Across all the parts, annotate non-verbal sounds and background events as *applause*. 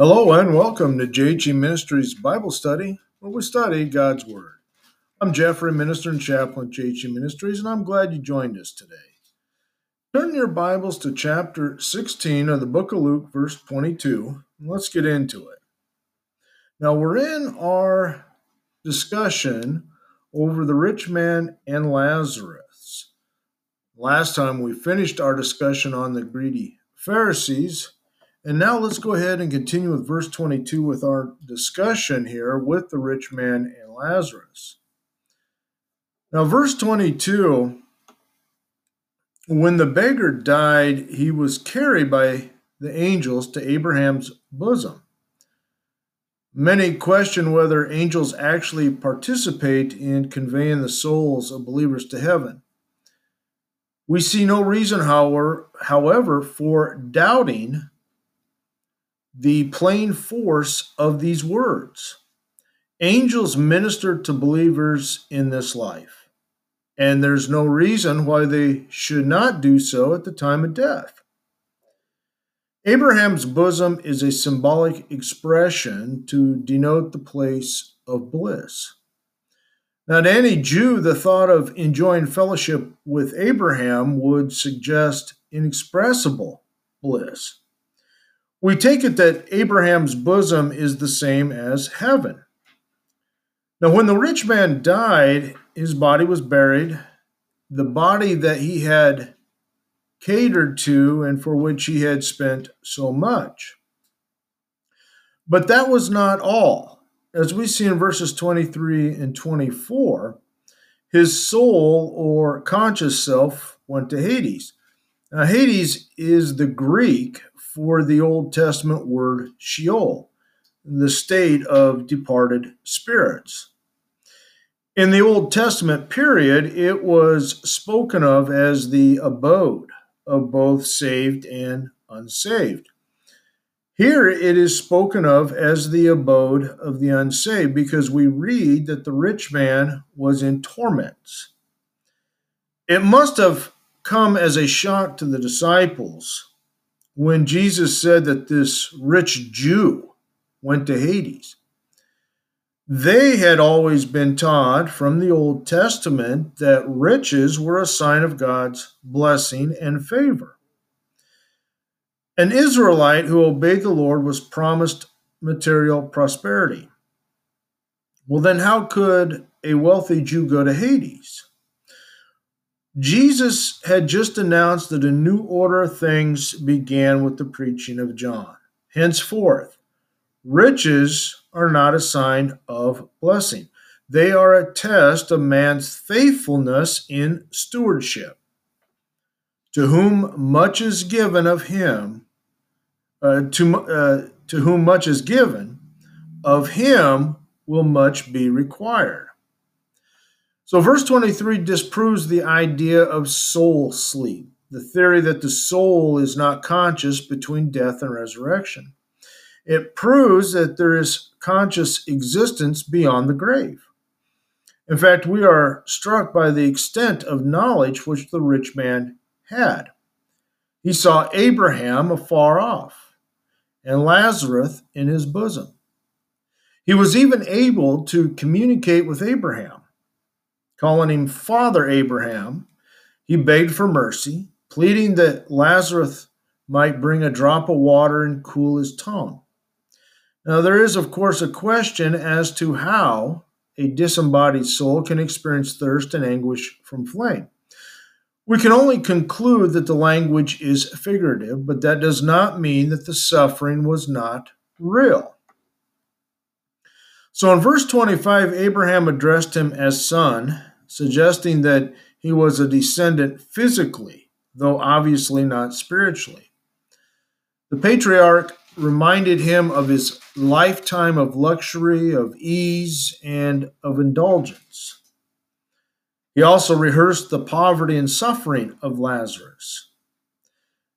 Hello and welcome to JG Ministries Bible Study, where we study God's Word. I'm Jeffrey, minister and chaplain at JG Ministries, and I'm glad you joined us today. Turn your Bibles to chapter 16 of the book of Luke, verse 22, and let's get into it. Now, we're in our discussion over the rich man and Lazarus. Last time we finished our discussion on the greedy Pharisees and now let's go ahead and continue with verse 22 with our discussion here with the rich man and Lazarus. Now, verse 22 when the beggar died, he was carried by the angels to Abraham's bosom. Many question whether angels actually participate in conveying the souls of believers to heaven. We see no reason, however, however for doubting the plain force of these words. Angels minister to believers in this life, and there's no reason why they should not do so at the time of death. Abraham's bosom is a symbolic expression to denote the place of bliss. Now, to any Jew, the thought of enjoying fellowship with Abraham would suggest inexpressible bliss. We take it that Abraham's bosom is the same as heaven. Now, when the rich man died, his body was buried. The body that he had catered to and for which he had spent so much. But that was not all. As we see in verses 23 and 24, his soul or conscious self went to Hades. Now, Hades is the Greek for the Old Testament word Sheol, the state of departed spirits. In the Old Testament period, it was spoken of as the abode of both saved and unsaved. Here it is spoken of as the abode of the unsaved because we read that the rich man was in torments. It must have come as a shock to the disciples when Jesus said that this rich Jew went to Hades. They had always been taught from the Old Testament that riches were a sign of God's blessing and favor. An Israelite who obeyed the Lord was promised material prosperity. Well, then, how could a wealthy Jew go to Hades? Jesus had just announced that a new order of things began with the preaching of John. Henceforth, riches are not a sign of blessing, they are a test of man's faithfulness in stewardship. To whom much is given of him, uh, to, uh, to whom much is given, of him will much be required. So, verse 23 disproves the idea of soul sleep, the theory that the soul is not conscious between death and resurrection. It proves that there is conscious existence beyond the grave. In fact, we are struck by the extent of knowledge which the rich man had. He saw Abraham afar off and Lazarus in his bosom. He was even able to communicate with Abraham calling him Father Abraham, he begged for mercy, pleading that Lazarus might bring a drop of water and cool his tongue. Now, there is, of course, a question as to how a disembodied soul can experience thirst and anguish from flame. We can only conclude that the language is figurative, but that does not mean that the suffering was not real. So in verse 25, Abraham addressed him as son, suggesting that he was a descendant physically, though obviously not spiritually. The patriarch reminded him of his lifetime of luxury, of ease, and of indulgence. He also rehearsed the poverty and suffering of Lazarus.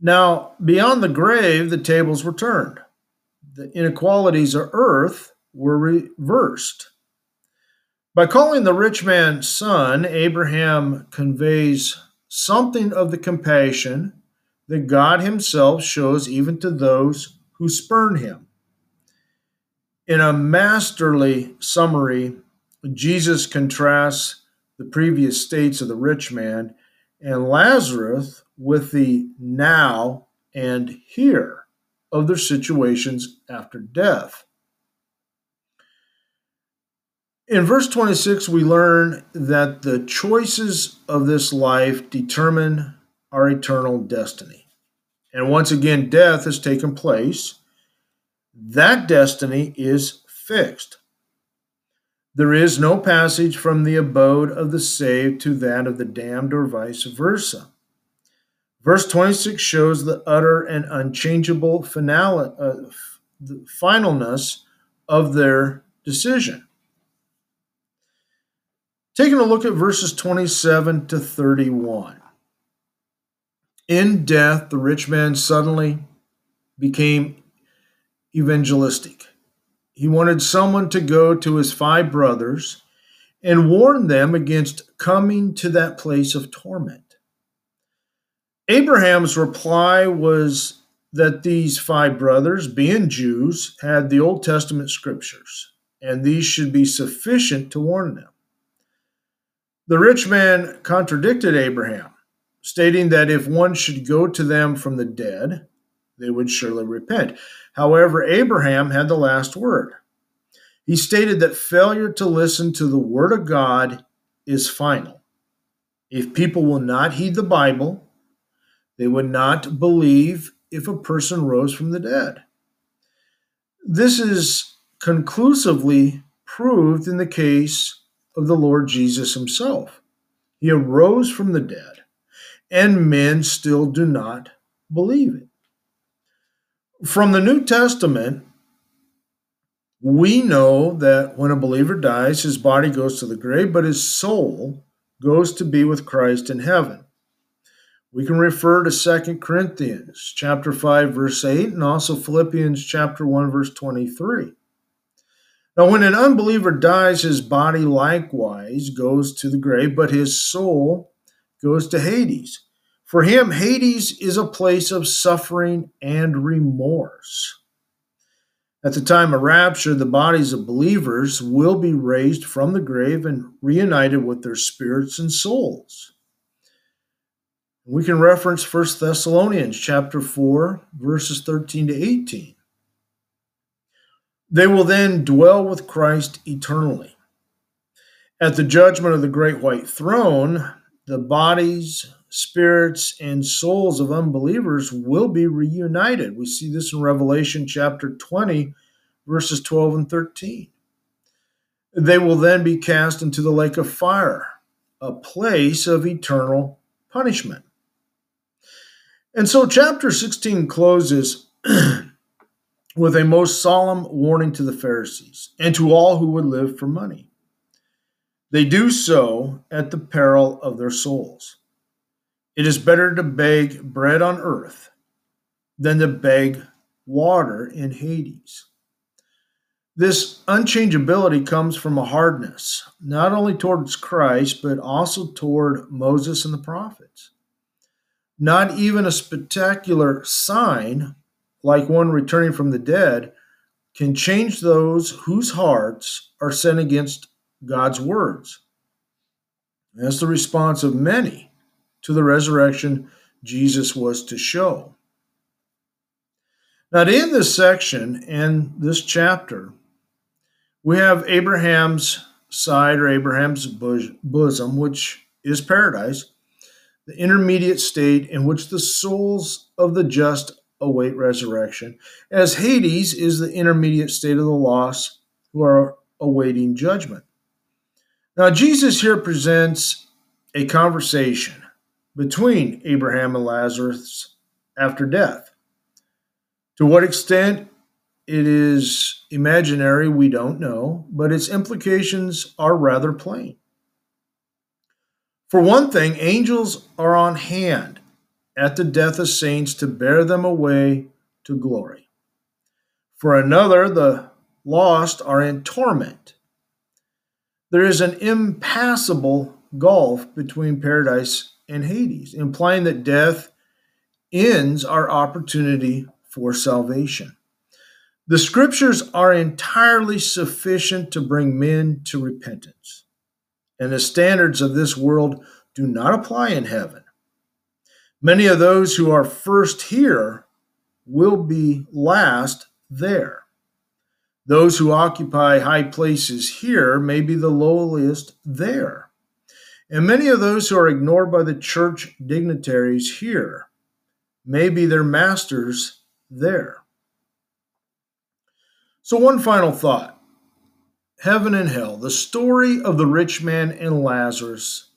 Now, beyond the grave, the tables were turned. The inequalities of earth were reversed. By calling the rich man son, Abraham conveys something of the compassion that God himself shows even to those who spurn him. In a masterly summary, Jesus contrasts the previous states of the rich man and Lazarus with the now and here of their situations after death. In verse 26, we learn that the choices of this life determine our eternal destiny. And once again, death has taken place. That destiny is fixed. There is no passage from the abode of the saved to that of the damned, or vice versa. Verse 26 shows the utter and unchangeable finale, uh, finalness of their decision. Taking a look at verses 27 to 31. In death, the rich man suddenly became evangelistic. He wanted someone to go to his five brothers and warn them against coming to that place of torment. Abraham's reply was that these five brothers, being Jews, had the Old Testament scriptures, and these should be sufficient to warn them. The rich man contradicted Abraham, stating that if one should go to them from the dead, they would surely repent. However, Abraham had the last word. He stated that failure to listen to the word of God is final. If people will not heed the Bible, they would not believe if a person rose from the dead. This is conclusively proved in the case of the Lord Jesus himself. He arose from the dead, and men still do not believe it. From the New Testament, we know that when a believer dies, his body goes to the grave, but his soul goes to be with Christ in heaven. We can refer to 2 Corinthians chapter 5 verse 8 and also Philippians chapter 1 verse 23. Now, when an unbeliever dies, his body likewise goes to the grave, but his soul goes to Hades. For him, Hades is a place of suffering and remorse. At the time of rapture, the bodies of believers will be raised from the grave and reunited with their spirits and souls. We can reference 1 Thessalonians chapter 4 verses 13 to 18. They will then dwell with Christ eternally. At the judgment of the great white throne, the bodies, spirits, and souls of unbelievers will be reunited. We see this in Revelation chapter 20, verses 12 and 13. They will then be cast into the lake of fire, a place of eternal punishment. And so, chapter 16 closes *clears throat* with a most solemn warning to the Pharisees and to all who would live for money. They do so at the peril of their souls. It is better to beg bread on earth than to beg water in Hades. This unchangeability comes from a hardness, not only towards Christ, but also toward Moses and the prophets. Not even a spectacular sign like one returning from the dead, can change those whose hearts are set against God's words. That's the response of many to the resurrection Jesus was to show. Now, in this section and this chapter, we have Abraham's side or Abraham's bosom, which is paradise, the intermediate state in which the souls of the just await resurrection, as Hades is the intermediate state of the lost who are awaiting judgment. Now, Jesus here presents a conversation between Abraham and Lazarus after death. To what extent it is imaginary, we don't know, but its implications are rather plain. For one thing, angels are on hand at the death of saints to bear them away to glory. For another, the lost are in torment. There is an impassable gulf between paradise and Hades, implying that death ends our opportunity for salvation. The scriptures are entirely sufficient to bring men to repentance, and the standards of this world do not apply in heaven. Many of those who are first here will be last there. Those who occupy high places here may be the lowliest there. And many of those who are ignored by the church dignitaries here may be their masters there. So, one final thought Heaven and Hell. The story of the rich man and Lazarus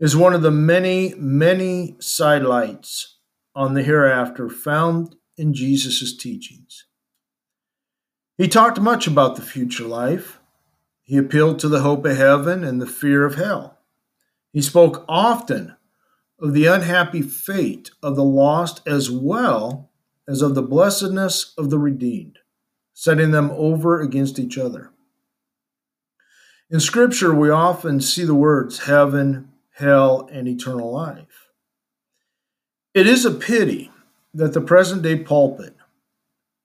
is one of the many, many sidelights on the hereafter found in Jesus' teachings. He talked much about the future life. He appealed to the hope of heaven and the fear of hell. He spoke often of the unhappy fate of the lost as well as of the blessedness of the redeemed, setting them over against each other. In Scripture, we often see the words heaven, hell, and eternal life. It is a pity that the present day pulpit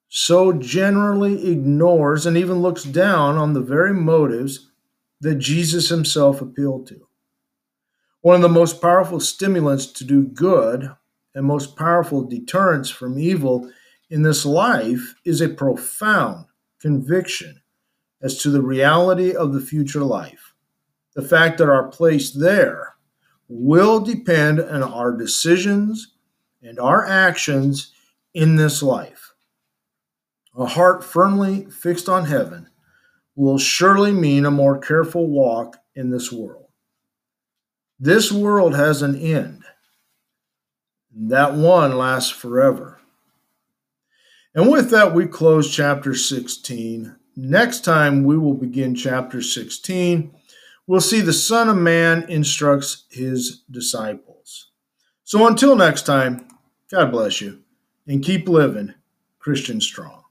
so generally ignores and even looks down on the very motives that Jesus himself appealed to. One of the most powerful stimulants to do good and most powerful deterrents from evil in this life is a profound conviction as to the reality of the future life. The fact that our place there will depend on our decisions and our actions in this life. A heart firmly fixed on heaven will surely mean a more careful walk in this world. This world has an end. That one lasts forever. And with that, we close chapter 16. Next time, we will begin chapter 16. We'll see the Son of Man instructs his disciples. So until next time, God bless you and keep living Christian strong.